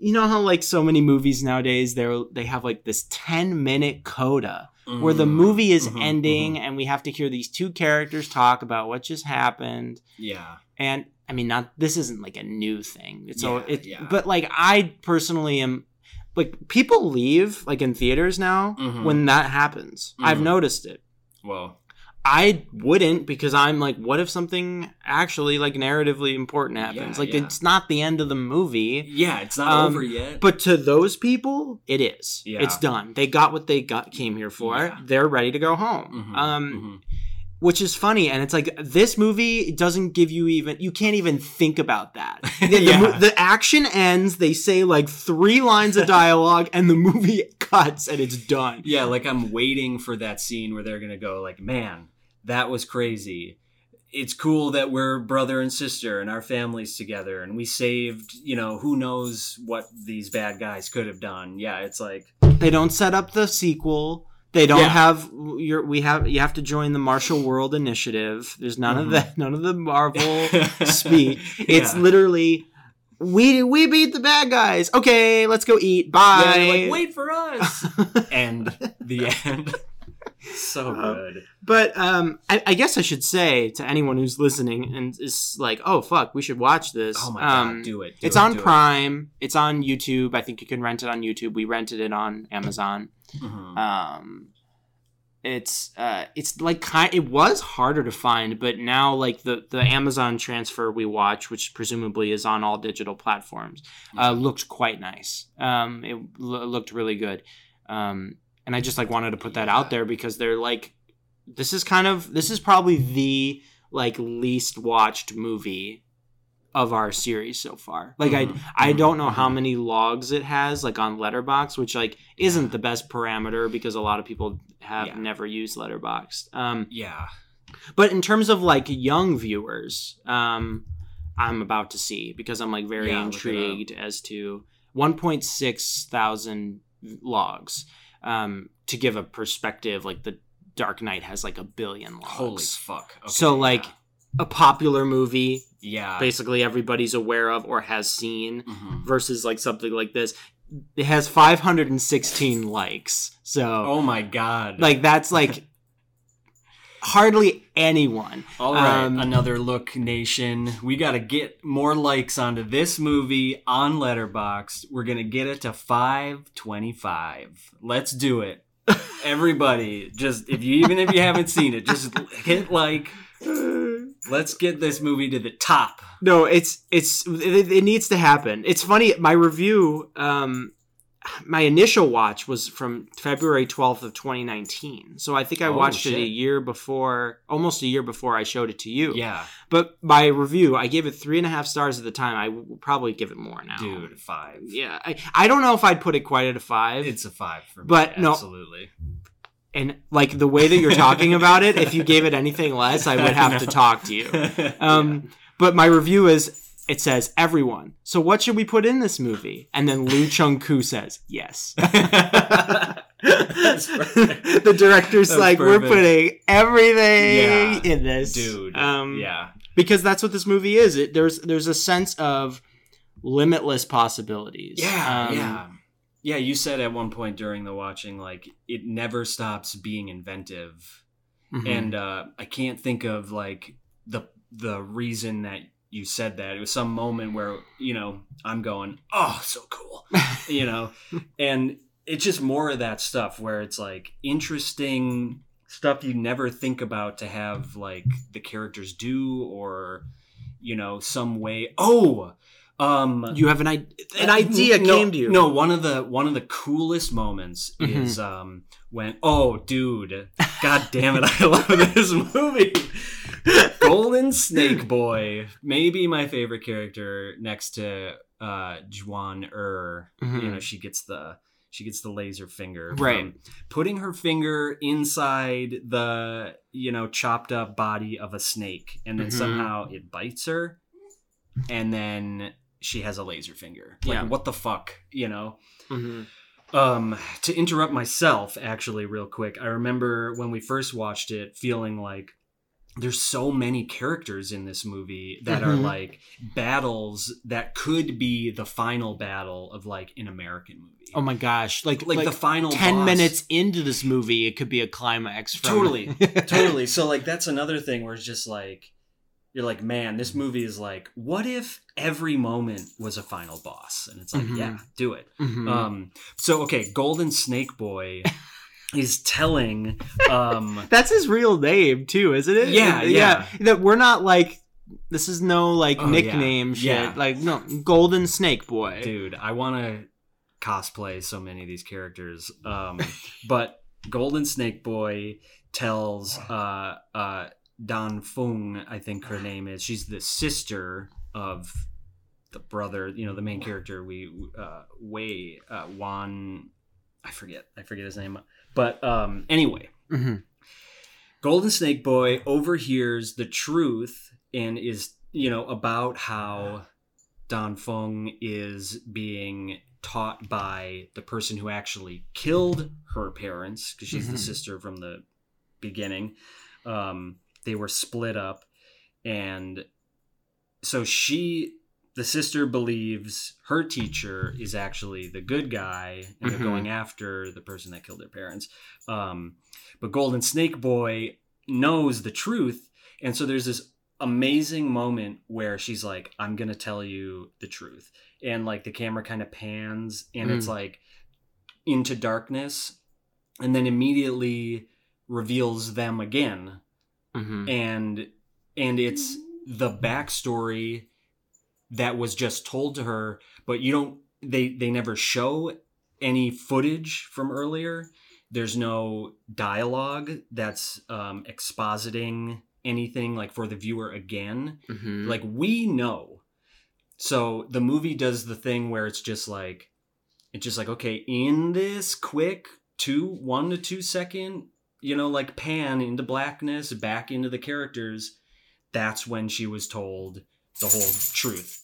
You know how like so many movies nowadays they they have like this 10 minute coda where the Mm, movie is mhm, ending mhm. and we have to hear these two characters talk about what just happened Yeah. and i mean not this isn't like a new thing it's so Yeah, it yeah. but like i personally am like people leave like in theaters now Mhm. when that happens i've Mhm. noticed it Well, i wouldn't because i'm like what if something actually like narratively important happens Yeah, like yeah. it's not the end of the movie Yeah, it's not Um, over yet. but to those people, it is. Yeah. It's done. They got what they got came here for. Yeah. They're ready to go home. Mhm, Um, mhm. Which is funny, and it's like this movie doesn't give you even. You can't even think about that. The, the Yeah. mo- the action ends. They say like three lines of dialogue, and the movie cuts, and it's done. Yeah, like I'm waiting for that scene where they're gonna go like, man, that was crazy. It's cool that we're brother and sister and our families together and we saved, you know, who knows what these bad guys could have done. Yeah, it's like They don't set up the sequel. They don't Yeah. have your. We have. You have to join the Martial World Initiative. There's none of Mhm. that. None of the Marvel speech. It's Yeah. literally we we beat the bad guys. Okay, let's go eat. Bye. Yeah, like, wait for us. and the end. So Uh, good. But um, I, I guess I should say to anyone who's listening and is like, "Oh fuck, we should watch this." Oh my god, um, do it. do it's it, on do it. Prime. It's on YouTube. I think you can rent it on YouTube. We rented it on Amazon. Mhm. Um, it's uh, it's like kind. It was harder to find, but now like the the Amazon transfer we watch, which presumably is on all digital platforms, uh, looked quite nice. Um, it lo- looked really good. Um, and I just like wanted to put that out there because they're like, this is kind of this is probably the like least watched movie of our series so far. Like Mhm. I I don't know how many logs it has like on Letterboxd, which like isn't the best parameter because a lot of people have Yeah. never used Letterboxd. Um, Yeah. but in terms of like young viewers, um, I'm about to see because I'm like very Yeah, look it up. intrigued as to 1.6 thousand logs. Um, to give a perspective, like the Dark Knight has like a billion logs. Holy fuck. Okay, So, like, yeah. a popular movie, yeah. basically everybody's aware of or has seen, Mhm. versus like something like this. It has 516 likes. So, Oh my god. like that's like hardly anyone. All right, um, another look nation. We got to get more likes onto this movie on Letterboxd. We're going to get it to 525. Let's do it. Everybody, just if you even if you haven't seen it, just hit like let's get this movie to the top. No, it's it's it, it needs to happen. It's funny. My review, um, my initial watch was from February twelfth of twenty nineteen. So I think I Oh, watched it a year before, almost a year before I showed it to you. Yeah, But my review, I gave it three and a half stars at the time. I will probably give it more now, dude, 5. Yeah, I, I don't know if I'd put it quite at a five. It's a 5 for me. But no- absolutely. and like the way that you're talking about it, if you gave it anything less, I would have to talk to you. Um, But my review is it says everyone. So what should we put in this movie? And then Lu Chung Ku says yes. That's perfect. the director's That's like, we're putting everything Yeah. in this, dude. Um, yeah. because that's what this movie is. It, there's there's a sense of limitless possibilities. Yeah, Um, yeah. Yeah, you said at one point during the watching, like, it never stops being inventive. mhm. And uh, I can't think of, like, the the reason that you said that. It was some moment where, you know, I'm going, oh, so cool. you know? And it's just more of that stuff where it's, like, interesting stuff you never think about to have, like, the characters do or, you know, some way. Oh! Um, you have an, I- an uh, idea no, came to you. No, one of the one of the coolest moments Mhm. is um when oh dude, god damn it, I love this movie. Golden Snake Boy, maybe my favorite character next to uh Juan Er. Mhm. You know, she gets the she gets the laser finger. Right. putting her finger inside the, you know, chopped up body of a snake and then Mhm. somehow it bites her and then she has a laser finger. Like Yeah. what the fuck, you know? Mhm. Um, to interrupt myself, actually, real quick, I remember when we first watched it feeling like there's so many characters in this movie that are Mhm. like battles that could be the final battle of like an American movie. Oh my gosh! Like like, like, the final ten boss. minutes into this movie, it could be a climax. From... Totally, totally. So like that's another thing where it's just like you're like, man, this movie is like, what if every moment was a final boss? And it's like, Mhm. yeah, do it. Mhm. Um, so okay, Golden Snake Boy is telling, um, That's his real name too, isn't it? Yeah, yeah. That we're not like this is no like Oh, yeah. nickname shit. Yeah. Like no, Golden Snake Boy. dude, I want to cosplay so many of these characters. Um, but Golden Snake Boy tells uh, uh, Don Fung, I think her name is. She's the sister of the brother, you know, the main character. We uh, Wei uh, Wan, I forget, I forget his name. But um, anyway, Mhm. Golden Snake Boy overhears the truth and is, you know, about how Don Fung is being taught by the person who actually killed her parents, because she's Mhm. the sister from the beginning. Um, they were split up, and so she, the sister believes her teacher is actually the good guy and they're Mhm. going after the person that killed their parents um, but golden snake boy knows the truth and so there's this amazing moment where she's like i'm gonna tell you the truth and like the camera kind of pans and it's Mm. like into darkness and then immediately reveals them again Mhm. and and it's the backstory that was just told to her but you don't they they never show any footage from earlier. There's no dialogue that's um expositing anything like for the viewer again. Mhm. like we know. So the movie does the thing where it's just like it's just like okay in this quick two one to two second you know like pan into blackness back into the characters that's when she was told the whole truth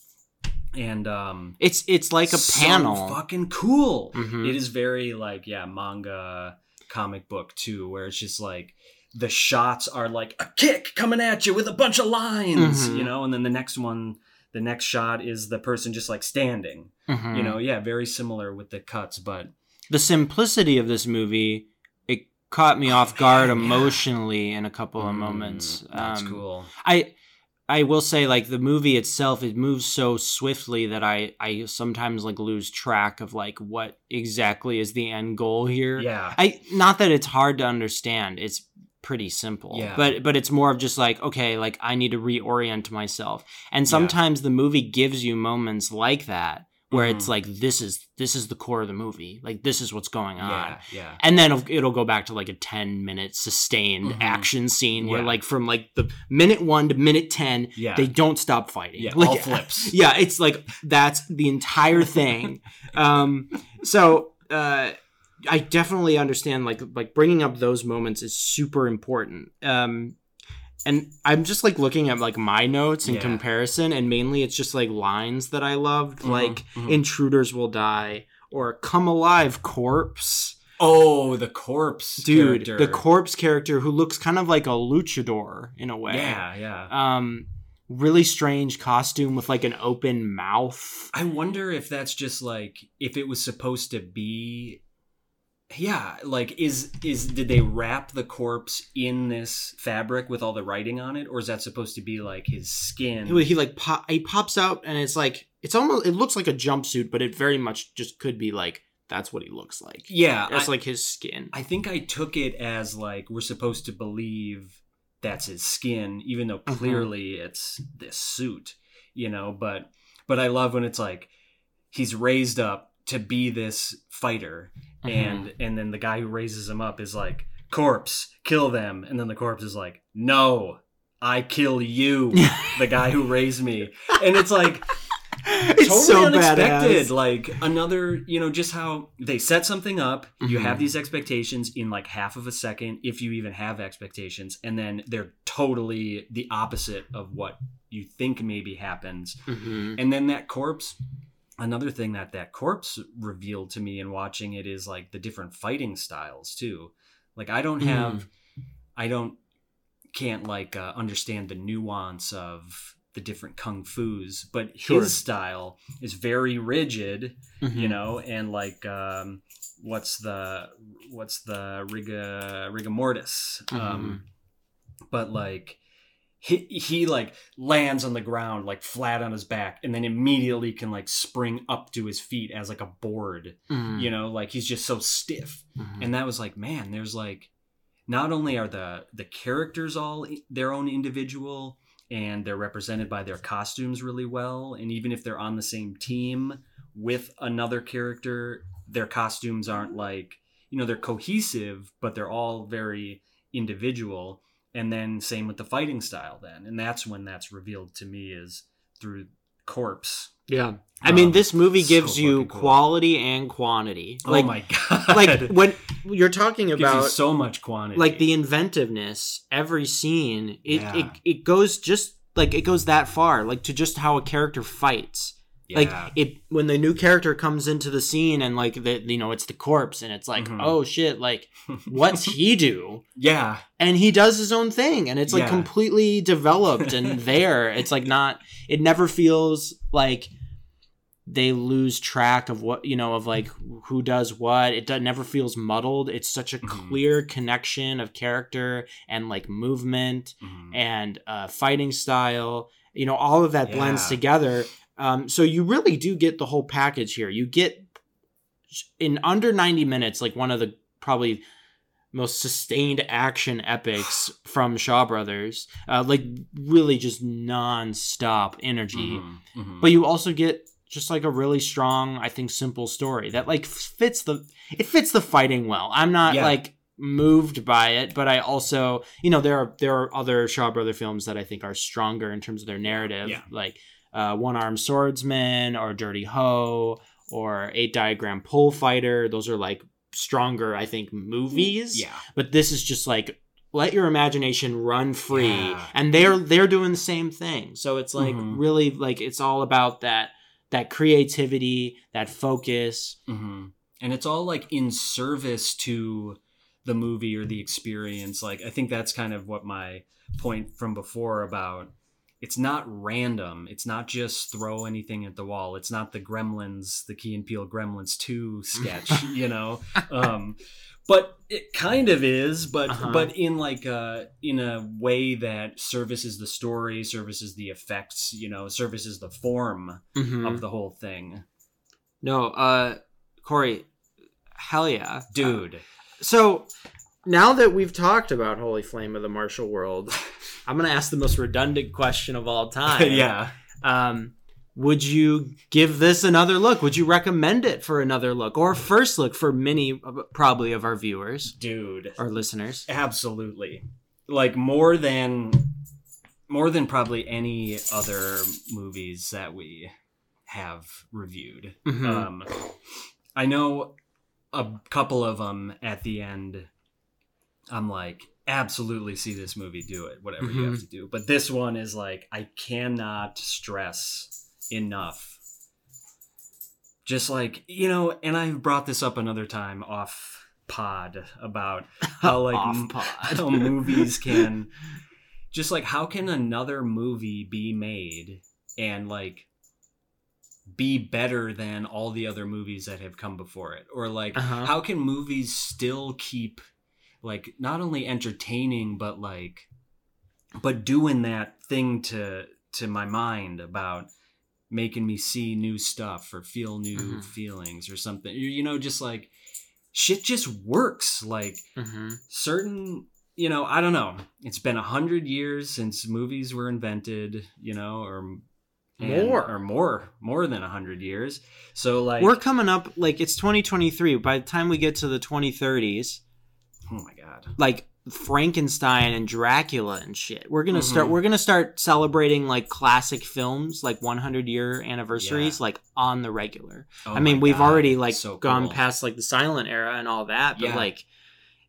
and um it's it's like a so panel. fucking cool Mhm. it is very like yeah manga comic book too where it's just like the shots are like a kick coming at you with a bunch of lines Mhm. you know and then the next one the next shot is the person just like standing Mhm. you know yeah very similar with the cuts but the simplicity of this movie it caught me off guard man, yeah. emotionally in a couple of Mm, moments. that's Um, cool I I will say like the movie itself it moves so swiftly that I I sometimes like lose track of like what exactly is the end goal here. yeah I not that it's hard to understand. It's pretty simple. Yeah. But but it's more of just like okay, like I need to reorient myself. And sometimes the movie gives you moments like that where it's Mhm. like this is this is the core of the movie. Like this is what's going on yeah yeah and then it'll, go back to like a 10 minute sustained Mhm. action scene where Yeah. like from like the minute 1 to minute 10 yeah they don't stop fighting yeah like, all flips yeah it's like that's the entire thing um so uh i definitely understand like like bringing up those moments is super important um and i'm just like looking at like my notes in Yeah. comparison and mainly it's just like lines that i loved Mhm, like mhm. intruders will die or come alive corpse oh the corpse dude character. the corpse character who looks kind of like a luchador in a way yeah yeah um really strange costume with like an open mouth I wonder if that's just like if it was supposed to be yeah, like is is did they wrap the corpse in this fabric with all the writing on it or is that supposed to be like his skin? he, he like pop, he pops out and it's like it's almost it looks like a jumpsuit but it very much just could be like that's what he looks like yeah, that's I, like his skin I think I took it as like we're supposed to believe that's his skin even though Mhm. clearly it's this suit, you know, but but I love when it's like he's raised up to be this fighter. Mhm. and and then the guy who raises him up is like corpse kill them. And then the corpse is like no i kill you the guy who raised me. And it's like it's totally so unexpected. Badass like another you know just how they set something up. You Mhm. have these expectations in like half of a second if you even have expectations. And then they're totally the opposite of what you think maybe happens. Mhm. and then that corpse another thing that that corpse revealed to me in watching it is like the different fighting styles too like i don't Mm. have i don't can't like uh, understand the nuance of the different kung fu's but Sure. his style is very rigid Mhm. you know and like um what's the what's the riga rigor mortis Mm-hmm. um but like he he like lands on the ground like flat on his back and then immediately can like spring up to his feet as like a board Mhm. you know like he's just so stiff Mhm. and that was like man there's like not only are the the characters all their own individual and they're represented by their costumes really well and even if they're on the same team with another character their costumes aren't like you know they're cohesive but they're all very individual and then same with the fighting style then. And that's when that's revealed to me is through corpse. Yeah. I mean Um, this movie so gives you cool. quality and quantity. Oh like my god. like when you're talking about so much quantity. like the inventiveness every scene it, Yeah. it it goes just like it goes that far like to just how a character fights Yeah. Like it when the new character comes into the scene and like the you know it's the corpse and it's like Mhm. oh shit like what's he do yeah. and he does his own thing and it's like Yeah. completely developed and there it's like not it never feels like they lose track of what you know of like who does what it never feels muddled it's such a Mhm. clear connection of character and like movement Mhm. and uh, fighting style. You know, all of that blends Yeah. together. Um, so you really do get the whole package here. You get in under 90 minutes, like one of the probably most sustained action epics from Shaw Brothers. Uh, like really just non-stop energy. Mhm. Mhm. But you also get just like a really strong, I think, simple story that like fits the it fits the fighting well. I'm not Yeah. like moved by it, but I also, you know, there are there are other Shaw Brother films that I think are stronger in terms of their narrative, Yeah. like uh, One Armed Swordsman or Dirty Ho or Eight Diagram Pole Fighter. Those are like stronger, I think, movies. yeah. But this is just like let your imagination run free Yeah. and they're they're doing the same thing so it's like Mhm. really like it's all about that that creativity that focus hmm And it's all like in service to the movie or the experience. Like I think that's kind of what my point from before about it's not random. It's not just throw anything at the wall. It's not the Gremlins, the Key and Peele Gremlins 2 sketch, you know. Um but it kind of is, but Uh-huh. but in like a in a way that services the story, services the effects, you know, services the form Mhm. of the whole thing. no uh corey hell yeah Dude. so now that we've talked about holy flame of the martial world i'm gonna ask the most redundant question of all time yeah. um would you give this another look would you recommend it for another look or first look for many probably of our viewers Dude. Our listeners Absolutely. Like more than more than probably any other movies that we have reviewed. Mhm. Um I know a couple of them at the end I'm like absolutely see this movie do it whatever you have to do. But this one is like I cannot stress enough just like you know and i've brought this up another time off pod about how like m- how movies can just like how can another movie be made and like be better than all the other movies that have come before it or like Uh-huh. how can movies still keep like not only entertaining but like but doing that thing to to my mind about making me see new stuff or feel new Mhm. feelings or something you, you know just like shit just works like hmm certain you know i don't know it's been a hundred years since movies were invented you know or and- More. or more more than a hundred years so like We're coming up like it's 2023. By the time we get to the 2030s, oh my god like Frankenstein and Dracula and shit, we're gonna start. Mhm. We're gonna start celebrating like classic films, like 100 year anniversaries, Yeah. like on the regular. Oh I mean, we've God, already like so gone cool. past like the silent era and all that, but Yeah. like,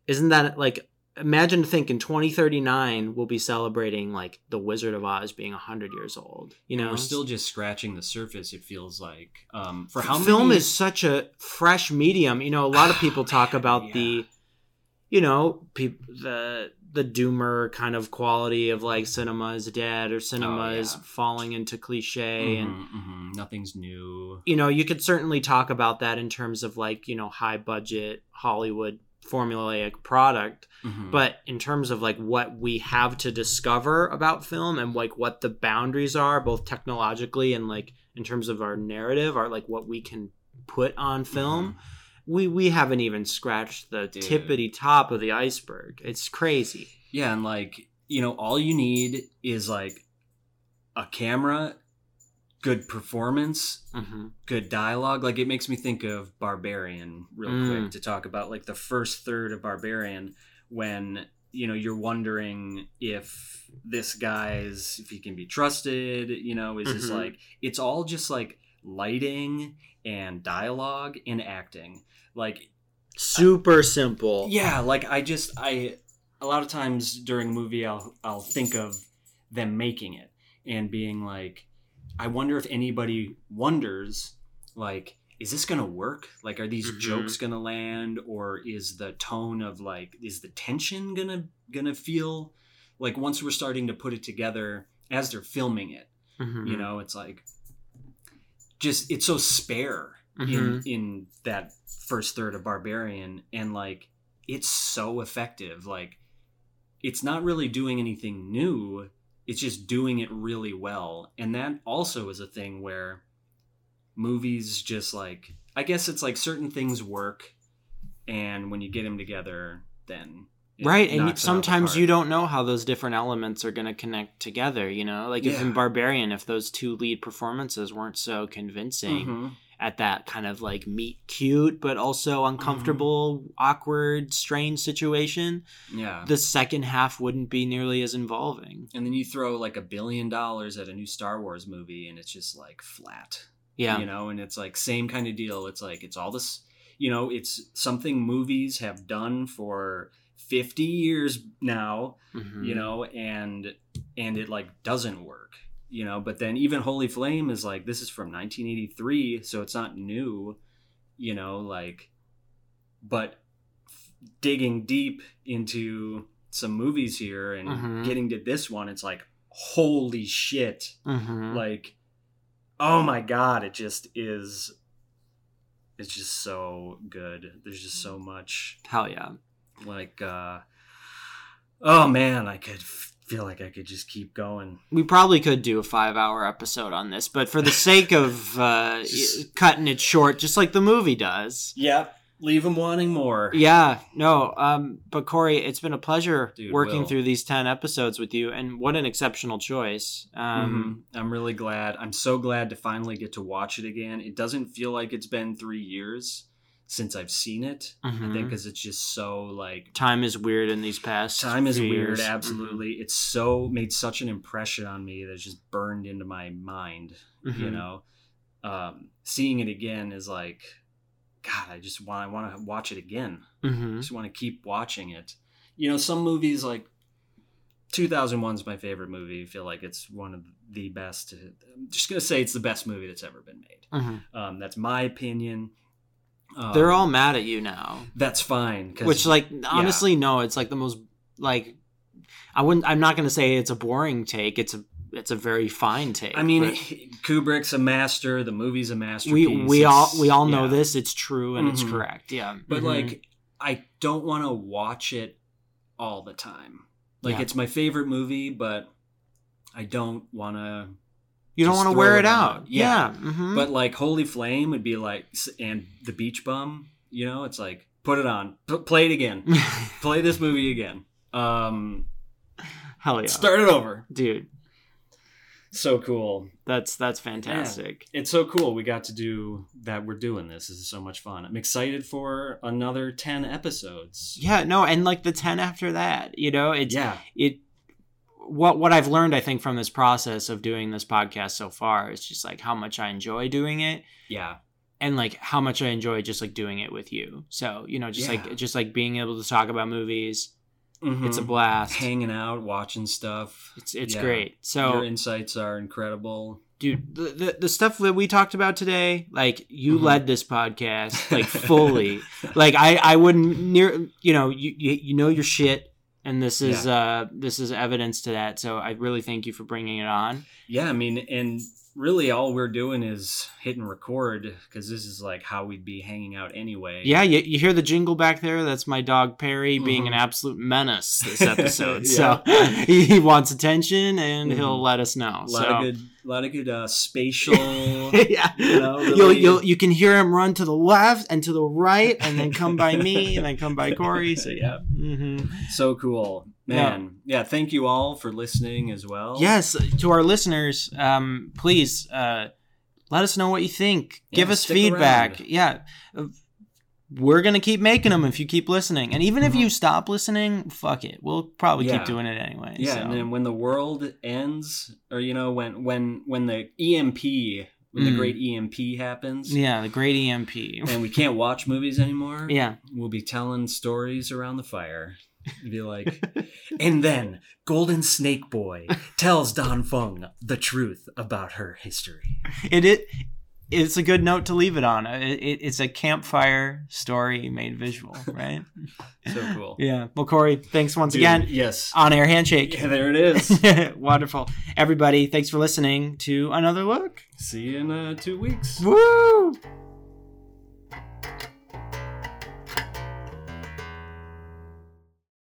isn't that like? Imagine thinking 2039 we'll be celebrating like the Wizard of Oz being 100 years old. You know, we're still just scratching the surface it feels like um for how film many is such a fresh medium. You know, a lot of people talk about yeah. the, you know, peop the the doomer kind of quality of like cinema is dead or cinema is Oh, yeah. falling into cliche and Mhm, mhm. nothing's new you know you could certainly talk about that in terms of like you know high budget hollywood formulaic product Mhm. but in terms of like what we have to discover about film and like what the boundaries are both technologically and like in terms of our narrative are like what we can put on film we we haven't even scratched the Dude. tippity top of the iceberg it's crazy yeah and like you know all you need is like a camera good performance hmm good dialogue like it makes me think of barbarian real Mm. quick to talk about like the first third of barbarian when you know you're wondering if this guy's if he can be trusted you know is this Mhm. like it's all just like lighting and dialogue and acting like super simple yeah like i just i a lot of times during a movie i'll i'll think of them making it and being like I wonder if anybody wonders, like, is this gonna work? Like, are these Mhm. jokes gonna land, or is the tone of like, is the tension gonna gonna feel like once we're starting to put it together as they're filming it? Mhm. You know, it's like just it's so spare in Mhm. in that first third of Barbarian, and like it's so effective. Like, it's not really doing anything new it's just doing it really well and that also is a thing where movies just like i guess it's like certain things work and when you get them together then right and knocks it out the sometimes you don't know how those different elements are going to connect together you know like if in barbarian if those two lead performances weren't so convincing Mhm. At that kind of like meet cute but also uncomfortable awkward strange situation yeah. the second half wouldn't be nearly as involving. And then you throw like a billion dollars at a new star wars movie and it's just like flat. Yeah. You know and it's like same kind of deal. It's like it's all this you know it's something movies have done for 50 years now Mhm. you know and and it like doesn't work you know but then even holy flame is like this is from 1983 so it's not new you know like but digging deep into some movies here and Mhm. getting to this one it's like holy shit Mhm. like oh my god it just is it's just so good there's just so much hell yeah like uh oh man i could f- feel like i could just keep going. We probably could do a five hour episode on this but for the sake of uh, Just- cutting it short just like the movie does. Yep. Leave them wanting more. Yeah, no, um, but Corey, it's been a pleasure Dude, working Will. through these ten episodes with you, and what an exceptional choice. Um, Mhm. i'm really glad. I'm so glad to finally get to watch it again. It doesn't feel like it's been three years since i've seen it i mhm. think because it's just so like time is weird in these past. time is weird years. absolutely it's so made such an impression on me that it's just burned into my mind Mhm. you know um seeing it again is like god i just want i want to watch it again i Mhm. just want to keep watching it you know some movies like 2001 is my favorite movie i feel like it's one of the best i'm just gonna say it's the best movie that's ever been made um that's my opinion um, They're all mad at you now, that's fine. which, like, honestly, no, it's like the most like. I wouldn't. I'm not going to say it's a boring take. It's a. It's a very fine take. I mean, Kubrick's a master. The movie's a masterpiece. we we all we all know yeah. this. It's true and it's Mhm. correct. Yeah, but Mhm. like, I don't want to watch it all the time. Like, Yeah. it's my favorite movie, but I don't want to. You don't want to wear it it out. Yeah. Yeah, mhm. But like, Holy Flame would be like, and The Beach Bum. You know, it's like put it on, P- play it again, play this movie again. Um, hell yeah, start it over. dude. So cool. That's that's fantastic. It's so cool we got to do that. We're doing this. This is so much fun. I'm excited for another 10 episodes. Yeah, no, and like the ten after that, you know, it's yeah. it. What what I've learned, I think, from this process of doing this podcast so far is just like how much I enjoy doing it, Yeah. and like how much I enjoy just like doing it with you. So you know, just Yeah. like just like being able to talk about movies, it's a blast. hanging out, watching stuff. It's it's Yeah. great. So Your insights are incredible. dude the, the the stuff that we talked about today like you Mhm. led this podcast like fully like i i wouldn't near you know you you, you know your shit and this is uh this is evidence to that. So i really thank you for bringing it on. Yeah, I mean, and really all we're doing is hitting record because this is like how we'd be hanging out anyway. yeah you, you hear the jingle back there? That's my dog perry being Mhm. an absolute menace this episode. So he, he wants attention and Mhm. he'll let us know. A lot so of good, a lot of good uh, spatial. yeah, You know, you'll, you'll you can hear him run to the left and to the right, and then come by me, and then come by Corey. So yeah, hmm so cool, man. Yeah. thank you all for listening as well. yes. To our listeners, um, please uh, let us know what you think. Give us feedback. around. Yeah, we're gonna keep making them if you keep listening, and even if Mhm. you stop listening, fuck it, we'll probably Yeah. keep doing it anyway. Yeah, so. and then when the world ends, or you know, when when when the EMP, when the Mm. great EMP happens, yeah, the great EMP. and we can't watch movies anymore, yeah, we'll be telling stories around the fire. Be like, and then Golden Snake Boy tells Don Fung the truth about her history. it it it's a good note to leave it on. It, it, it's a campfire story made visual, right? so cool. Yeah. Well, Corey, thanks once Dude, again. Yes. On air handshake. Yeah, there it is. Wonderful. Everybody, thanks for listening to another look. See you in uh, two weeks. Woo!